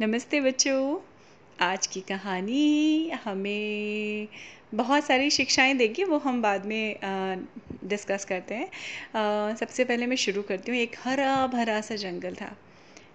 नमस्ते बच्चों। आज की कहानी हमें बहुत सारी शिक्षाएँ देगी, वो हम बाद में डिस्कस करते हैं। सबसे पहले मैं शुरू करती हूँ, एक हरा भरा सा जंगल था।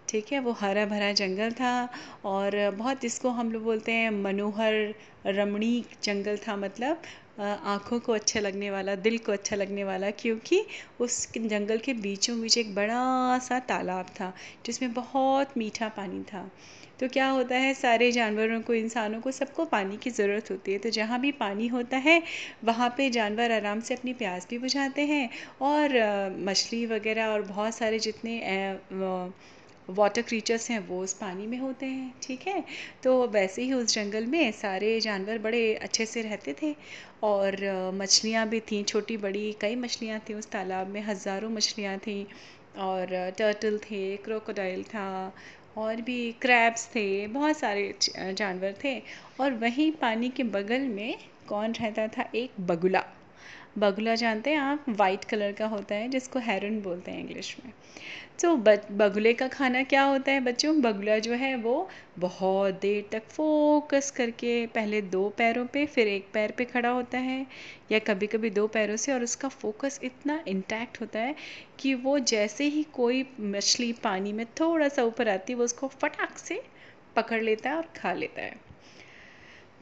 ठीक है, वो हरा भरा जंगल था और बहुत इसको हम लोग बोलते हैं मनोहर रमणीक जंगल था मतलब। आँखों को अच्छा लगने वाला, दिल को अच्छा लगने वाला, क्योंकि उस जंगल के बीचों बीच एक बड़ा सा तालाब था, जिसमें बहुत मीठा पानी था। तो क्या होता है, सारे जानवरों को, इंसानों को सबको पानी की ज़रूरत होती है। तो जहाँ भी पानी होता है, वहाँ पे जानवर आराम से अपनी प्यास भी बुझाते हैं और मछली वगैरह और बहुत सारे जितने वाटर क्रीचर्स हैं, वो उस पानी में होते हैं, ठीक है? तो वैसे ही उस जंगल में सारे जानवर बड़े अच्छे से रहते थे और मछलियाँ भी थीं, छोटी, बड़ी, कई मछलियाँ थीं उस तालाब में, हज़ारों मछलियाँ थीं और टर्टल थे क्रोकोडाइल था और भी क्रैब्स थे, बहुत सारे जानवर थे और वहीं पानी के बगल में कौन रहता था? एक बगुला। बगुला जानते हैं आप? वाइट कलर का होता है, जिसको हेरन बोलते हैं इंग्लिश में। तो बगुले का खाना क्या होता है बच्चों? बगुला जो है वो बहुत देर तक फोकस करके, पहले दो पैरों पे, फिर एक पैर पे खड़ा होता है, या कभी कभी दो पैरों से, और उसका फोकस इतना इंटैक्ट होता है कि वो जैसे ही कोई मछली पानी में थोड़ा सा ऊपर आती है, वो उसको फटाक से पकड़ लेता है और खा लेता है।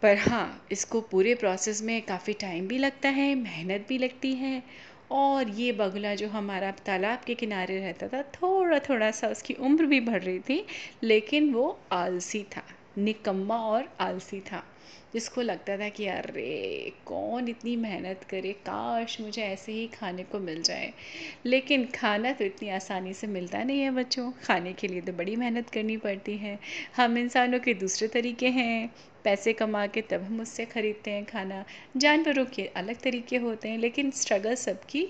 पर हाँ इसको पूरे प्रोसेस में काफ़ी टाइम भी लगता है, मेहनत भी लगती है और ये बगुला जो हमारा तालाब के किनारे रहता था थोड़ा थोड़ा सा उसकी उम्र भी बढ़ रही थी, लेकिन वो आलसी था, निकम्मा और आलसी था। जिसको लगता था कि अरे, कौन इतनी मेहनत करे, काश मुझे ऐसे ही खाने को मिल जाए। लेकिन खाना तो इतनी आसानी से मिलता नहीं है बच्चों, खाने के लिए तो बड़ी मेहनत करनी पड़ती है। हम इंसानों के दूसरे तरीके हैं पैसे कमा के तब हम उससे ख़रीदते हैं खाना। जानवरों के अलग तरीके होते हैं लेकिन स्ट्रगल सबकी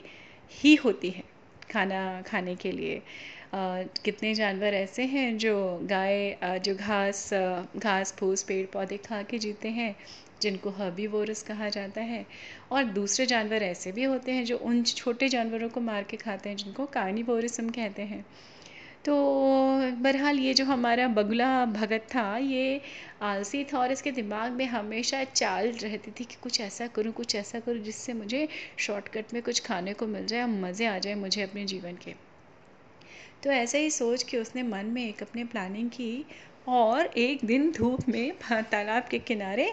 ही होती है खाना खाने के लिए। Uh, कितने जानवर ऐसे हैं जो गाय जो घास घास फूस पेड़ पौधे खा के जीते हैं जिनको हर्बीवोरस कहा जाता है। और दूसरे जानवर ऐसे भी होते हैं जो उन छोटे जानवरों को मार के खाते हैं जिनको कार्निवोरस हम कहते हैं। तो बहरहाल ये जो हमारा बगुला भगत था, ये आलसी था और इसके दिमाग में हमेशा चाल रहती थी कि कुछ ऐसा करूँ, कुछ ऐसा करूँ जिससे मुझे शॉर्टकट में कुछ खाने को मिल जाए मज़े आ जाए मुझे अपने जीवन के। तो ऐसे ही सोच के उसने मन में एक अपने प्लानिंग की और एक दिन धूप में तालाब के किनारे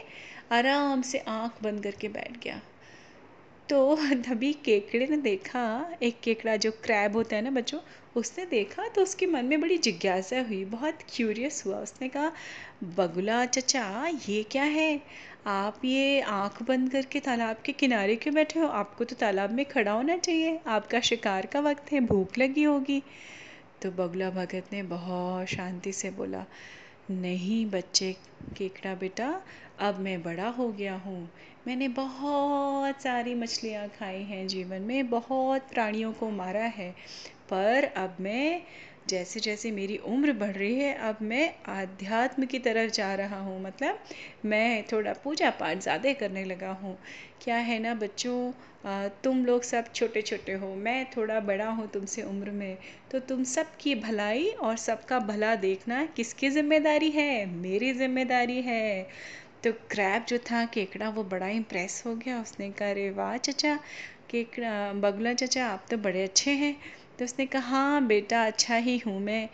आराम से आँख बंद करके बैठ गया। तो तभी केकड़े ने देखा, एक केकड़ा जो क्रैब होता है ना बच्चों, उसने देखा तो उसके मन में बड़ी जिज्ञासा हुई, बहुत क्यूरियस हुआ। उसने कहा, बगुला चचा, ये क्या है? आप ये आँख बंद करके तालाब के किनारे क्यों बैठे हो? आपको तो तालाब में खड़ा होना चाहिए। आपका शिकार का वक्त है, भूख लगी होगी। तो बगुला भगत ने बहुत शांति से बोला नहीं बच्चे, केकड़ा बेटा, अब मैं बड़ा हो गया हूँ। मैंने बहुत सारी मछलियाँ खाई हैं जीवन में, बहुत प्राणियों को मारा है, पर अब मैं जैसे जैसे मेरी उम्र बढ़ रही है, अब मैं आध्यात्म की तरफ़ जा रहा हूँ। मतलब मैं थोड़ा पूजा पाठ ज़्यादा करने लगा हूँ। क्या है ना बच्चों तुम लोग सब छोटे छोटे हो, मैं थोड़ा बड़ा हूँ तुमसे उम्र में तो तुम सबकी भलाई और सबका भला देखना किसकी ज़िम्मेदारी है? मेरी ज़िम्मेदारी है। तो क्रैब जो था, केकड़ा, वो बड़ा इम्प्रेस हो गया। उसने कहा, अरे वाह, चचा, केकड़ा, बगुला चचा, आप तो बड़े अच्छे हैं। तो उसने कहा हाँ बेटा अच्छा ही हूँ मैं,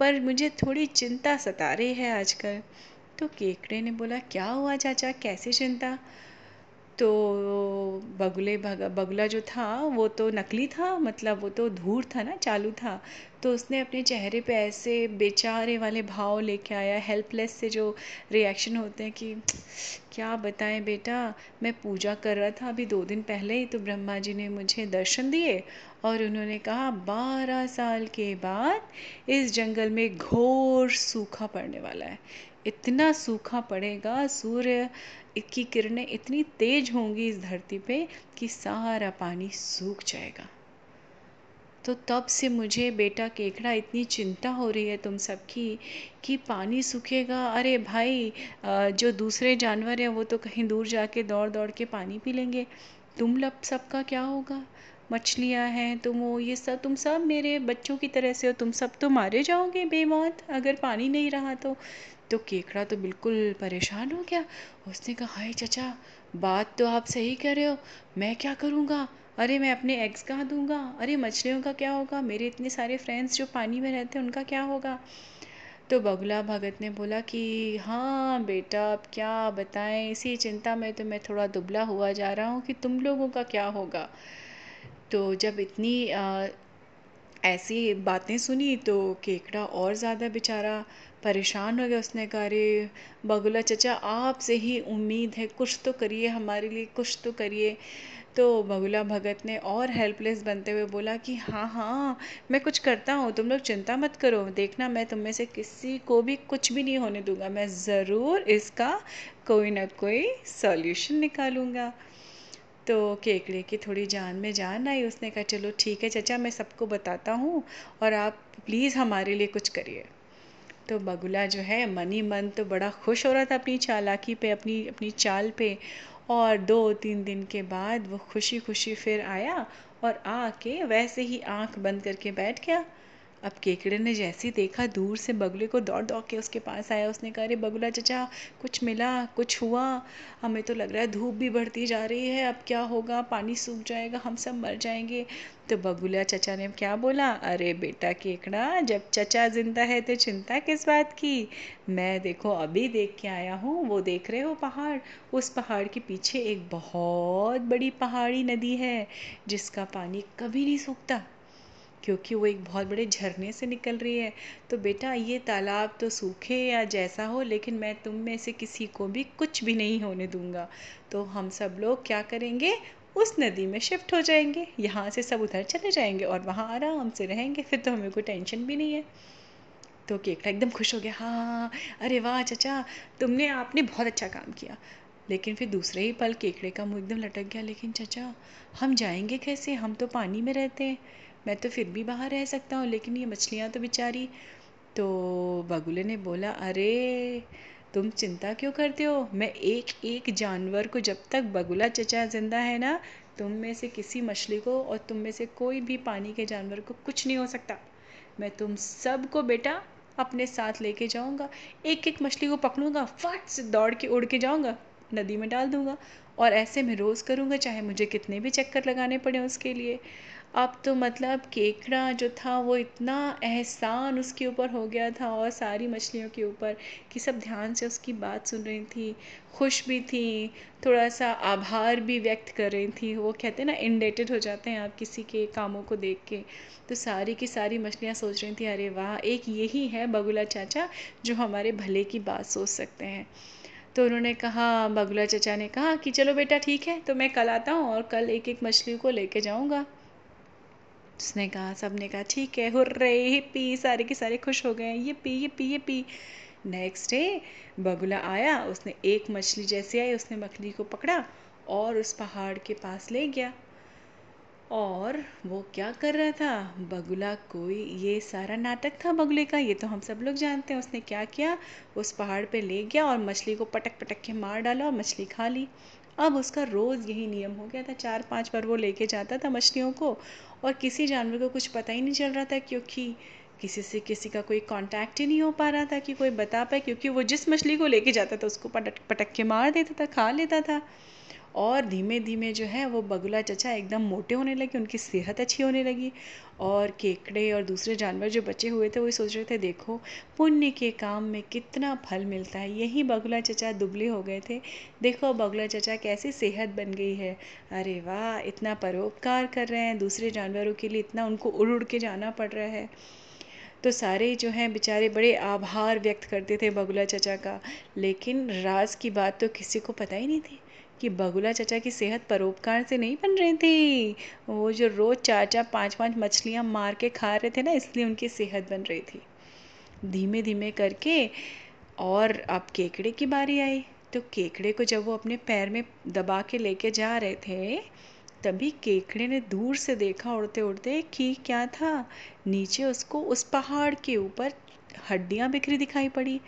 पर मुझे थोड़ी चिंता सता रही है आजकल। तो केकड़े ने बोला, क्या हुआ चाचा? कैसी चिंता? तो बगुले बगुला जो था, वो तो नकली था मतलब वो तो धूर था ना, चालू था। तो उसने अपने चेहरे पे ऐसे बेचारे वाले भाव लेके आया हेल्पलेस से जो रिएक्शन होते हैं कि, क्या बताएँ बेटा, मैं पूजा कर रहा था अभी दो दिन पहले ही तो ब्रह्मा जी ने मुझे दर्शन दिए और उन्होंने कहा, बारह साल के बाद इस जंगल में घोर सूखा पड़ने वाला है। इतना सूखा पड़ेगा, सूर्य की किरणें इतनी तेज होंगी इस धरती पे कि सारा पानी सूख जाएगा। तो तब से मुझे बेटा केकड़ा इतनी चिंता हो रही है तुम सबकी कि पानी सूखेगा। अरे भाई जो दूसरे जानवर हैं वो तो कहीं दूर जाके दौड़ दौड़ के पानी पी लेंगे। तुम लब सबका क्या होगा? मछलियाँ हैं, तुम वो, ये सब, तुम सब मेरे बच्चों की तरह से हो, तुम सब तो मारे जाओगे बेमौत, अगर पानी नहीं रहा तो। तो केकड़ा तो बिल्कुल परेशान हो गया। उसने कहा, हाय चचा, बात तो आप सही कह रहे हो, मैं क्या करूँगा? अरे, मैं अपने एग्स कहाँ दूँगा? अरे, मछलियों का क्या होगा? मेरे इतने सारे फ्रेंड्स जो पानी में रहते हैं, उनका क्या होगा? तो बगुला भगत ने बोला कि हाँ बेटा, अब क्या बताएँ? इसी चिंता में तो मैं थोड़ा दुबला हुआ जा रहा हूँ कि तुम लोगों का क्या होगा? तो जब इतनी ऐसी बातें सुनी तो केकड़ा और ज़्यादा बेचारा परेशान हो गया उसने कहा, अरे, बगुला चचा, आपसे ही उम्मीद है, कुछ तो करिए हमारे लिए, कुछ तो करिए। तो बगुला भगत ने और हेल्पलेस बनते हुए बोला कि हाँ हाँ मैं कुछ करता हूँ, तुम लोग चिंता मत करो, देखना मैं तुम में से किसी को भी कुछ भी नहीं होने दूँगा, मैं ज़रूर इसका कोई ना कोई सॉल्यूशन निकालूँगा। तो केकड़े की थोड़ी जान में जान आई। उसने कहा, चलो ठीक है चचा, मैं सबको बताता हूँ और आप प्लीज़ हमारे लिए कुछ करिए। तो बगुला जो है, मनी मन तो बड़ा खुश हो रहा था अपनी चालाकी पे, अपनी अपनी चाल पे। और दो, तीन दिन के बाद वो खुशी खुशी फिर आया और आके वैसे ही आँख बंद करके बैठ गया। अब केकड़े ने जैसे ही देखा, दूर से बगुले को दौड़ दौड़ के उसके पास आया। उसने कहा, अरे बगुला चचा, कुछ मिला, कुछ हुआ? हमें तो लग रहा है धूप भी बढ़ती जा रही है। अब क्या होगा? पानी सूख जाएगा, हम सब मर जाएँगे। तो बगुला चचा ने क्या बोला? अरे बेटा केकड़ा, जब चचा ज़िंदा है तो चिंता किस बात की? मैं देखो, अभी देख के आया हूँ, वो देख रहे हो पहाड़? उस पहाड़ के पीछे एक बहुत बड़ी पहाड़ी नदी है, जिसका पानी कभी नहीं सूखता। क्योंकि वो एक बहुत बड़े झरने से निकल रही है। तो बेटा, ये तालाब तो सूखे या जैसा हो, लेकिन मैं तुम में से किसी को भी कुछ भी नहीं होने दूँगा। तो हम सब लोग क्या करेंगे? उस नदी में शिफ्ट हो जाएँगे। यहाँ से सब उधर चले जाएँगे और वहाँ आराम से रहेंगे, फिर तो हमें कोई टेंशन भी नहीं है। तो केकड़ा एकदम खुश हो गया हाँ अरे वाह, चचा, तुमने, आपने बहुत अच्छा काम किया। लेकिन फिर दूसरे ही पल केकड़े का मुँह एकदम लटक गया, लेकिन चचा, हम जाएँगे कैसे? हम तो पानी में रहते हैं। मैं तो फिर भी बाहर रह सकता हूँ, लेकिन ये मछलियाँ तो बेचारी। तो बगुले ने बोला, अरे, तुम चिंता क्यों करते हो? मैं एक एक जानवर को जब तक बगुला चचा ज़िंदा है ना, तुम में से किसी मछली को और तुम में से कोई भी पानी के जानवर को कुछ नहीं हो सकता। मैं तुम सबको बेटा अपने साथ लेके जाऊँगा एक एक मछली को पकड़ूँगा, फट से दौड़ के उड़ के जाऊँगा, नदी में डाल दूँगा और ऐसे मैं रोज़ करूँगा, चाहे मुझे कितने भी चक्कर लगाने पड़े उसके लिए। अब तो मतलब केकड़ा जो था, वो इतना एहसान उसके ऊपर हो गया था और सारी मछलियों के ऊपर कि सब ध्यान से उसकी बात सुन रही थी, खुश भी थी थोड़ा सा आभार भी व्यक्त कर रही थी। वो कहते हैं ना इंडेटेड हो जाते हैं आप किसी के कामों को देख के। तो सारी की सारी मछलियाँ सोच रही थी, अरे वाह, एक यही है बगुला चाचा जो हमारे भले की बात सोच सकते हैं। तो उन्होंने कहा, बगुला चचा ने कहा कि, चलो बेटा, ठीक है तो मैं कल आता हूँ और कल एक एक मछली को लेके जाऊँगा। उसने कहा सबने कहा, ठीक है, हुर्रे, हिप्पी, सारे के सारे खुश हो गए ये पी ये पी ये पी नेक्स्ट डे बगुला आया, उसने एक मछली जैसे आई, उसने मछली को पकड़ा और उस पहाड़ के पास ले गया। और वो क्या कर रहा था? बगुला कोई, ये सारा नाटक था बगुले का, ये तो हम सब लोग जानते हैं। उसने क्या किया? उस पहाड़ पे ले गया और मछली को पटक पटक के मार डाला और मछली खा ली। अब उसका रोज़ यही नियम हो गया था। चार पाँच बार वो लेके जाता था मछलियों को और किसी जानवर को कुछ पता ही नहीं चल रहा था क्योंकि किसी से किसी का कोई कांटेक्ट ही नहीं हो पा रहा था कि कोई बता पाए क्योंकि वो जिस मछली को लेके जाता था उसको पटक पटक के मार देता था, खा लेता था। और धीमे धीमे जो है वो बगुला चचा एकदम मोटे होने लगे, उनकी सेहत अच्छी होने लगी। और केकड़े और दूसरे जानवर जो बचे हुए थे वही सोच रहे थे, देखो, पुण्य के काम में कितना फल मिलता है। यही बगुला चचा दुबले हो गए थे। देखो, बगुला चचा कैसी सेहत बन गई है। अरे वाह, इतना परोपकार कर रहे हैं। दूसरे जानवरों के लिए इतना उनको उड़ उड़ के जाना पड़ रहा है। तो सारे जो हैं बेचारे बड़े आभार व्यक्त करते थे बगुला चचा का। लेकिन राज की बात तो किसी को पता ही नहीं थी। कि बगुला चाचा की सेहत परोपकार से नहीं बन रही थी। वो जो रोज़ चार चार पाँच पाँच मछलियाँ मार के खा रहे थे ना, इसलिए उनकी सेहत बन रही थी। धीमे धीमे करके और अब केकड़े की बारी आई। तो केकड़े को जब वो अपने पैर में दबा के लेके जा रहे थे, तभी केकड़े ने दूर से देखा उड़ते उड़ते कि क्या था। नीचे उसको उस पहाड़ के ऊपर हड्डियाँ बिखरी दिखाई पड़ी।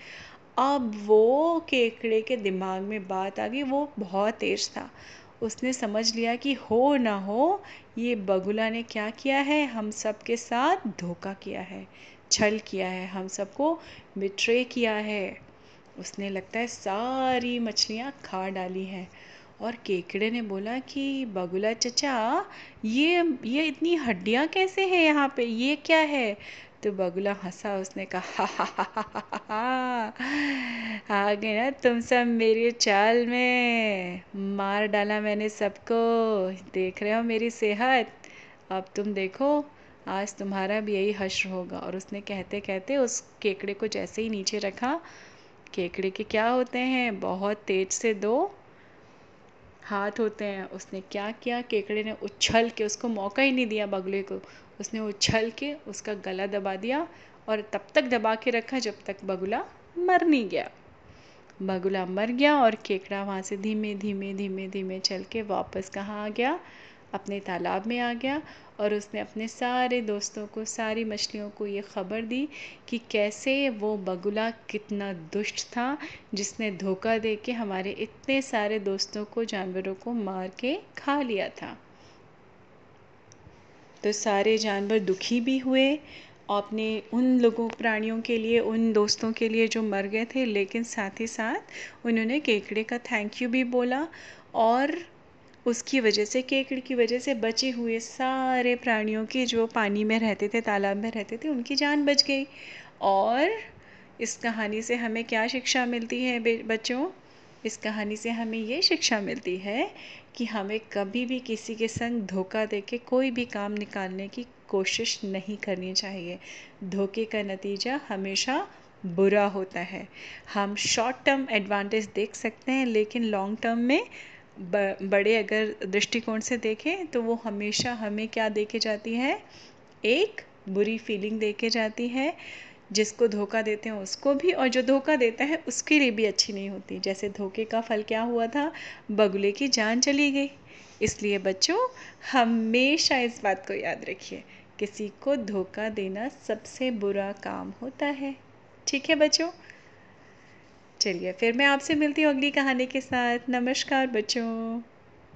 अब वो केकड़े के दिमाग में बात आ गई, वो बहुत तेज था। उसने समझ लिया कि हो ना हो, ये बगुला ने क्या किया है? हम सब के साथ धोखा किया है, छल किया है, हम सबको बिट्रे किया है। उसने लगता है सारी मछलियाँ खा डाली हैं। और केकड़े ने बोला कि बगुला चचा, ये ये इतनी हड्डियाँ कैसे हैं यहाँ पे? ये क्या है? तो बगुला हंसा, उसने कहा, हा हा आ गए ना, तुम सब मेरी चाल में मार डाला मैंने सबको। देख रहे हो मेरी सेहत? अब तुम देखो, आज तुम्हारा भी यही हश्र होगा। और उसने कहते कहते उस केकड़े को जैसे ही नीचे रखा, केकड़े के क्या होते हैं? बहुत तेज से दो हाथ होते हैं। उसने क्या किया? केकड़े ने उछल के उसको मौका ही नहीं दिया बगुले को। उसने उछल के उसका गला दबा दिया और तब तक दबा के रखा जब तक बगुला मर नहीं गया। बगुला मर गया और केकड़ा वहाँ से धीमे धीमे धीमे धीमे चल के वापस कहाँ आ गया? अपने तालाब में आ गया और उसने अपने सारे दोस्तों को, सारी मछलियों को ये ख़बर दी कि कैसे वो बगुला कितना दुष्ट था, जिसने धोखा दे के हमारे इतने सारे दोस्तों को, जानवरों को मार के खा लिया था। तो सारे जानवर दुखी भी हुए। अपने उन लोगों, प्राणियों के लिए, उन दोस्तों के लिए जो मर गए थे, लेकिन साथ ही साथ उन्होंने केकड़े का थैंक यू भी बोला और उसकी वजह से, केकड़ की वजह से बचे हुए सारे प्राणियों की जो पानी में रहते थे, तालाब में रहते थे, उनकी जान बच गई। और इस कहानी से हमें क्या शिक्षा मिलती है बच्चों? इस कहानी से हमें ये शिक्षा मिलती है कि हमें कभी भी किसी के संग धोखा दे के कोई भी काम निकालने की कोशिश नहीं करनी चाहिए। धोखे का नतीजा हमेशा बुरा होता है। हम शॉर्ट टर्म एडवांटेज देख सकते हैं, लेकिन लॉन्ग टर्म में बड़े अगर दृष्टिकोण से देखें तो वो हमेशा हमें क्या दे के जाती है? एक बुरी फीलिंग दे के जाती है। जिसको धोखा देते हैं उसको भी, और जो धोखा देता है उसके लिए भी अच्छी नहीं होती। जैसे धोखे का फल क्या हुआ था? बगुले की जान चली गई। इसलिए बच्चों, हमेशा इस बात को याद रखिए, किसी को धोखा देना सबसे बुरा काम होता है। ठीक है बच्चों? चलिए, फिर मैं आपसे मिलती हूँ अगली कहानी के साथ। नमस्कार बच्चों।